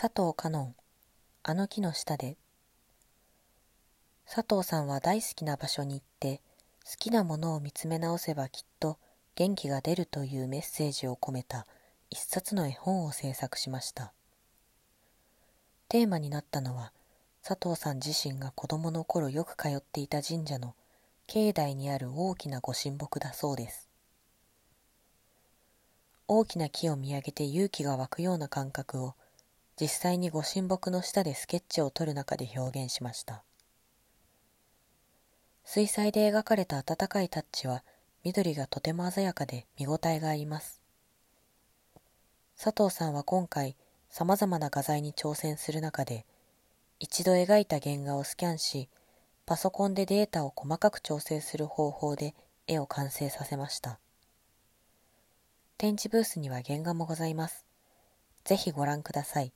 佐藤香音あの木の下で。佐藤さんは大好きな場所に行って好きなものを見つめ直せばきっと元気が出るというメッセージを込めた一冊の絵本を制作しました。テーマになったのは佐藤さん自身が子供の頃よく通っていた神社の境内にある大きなご神木だそうです。大きな木を見上げて勇気が湧くような感覚を実際にご神木の下でスケッチを撮る中で表現しました。水彩で描かれた温かいタッチは緑がとても鮮やかで見応えがあります。佐藤さんは今回さまざまな画材に挑戦する中で一度描いた原画をスキャンしパソコンでデータを細かく調整する方法で絵を完成させました。展示ブースには原画もございます。ぜひご覧ください。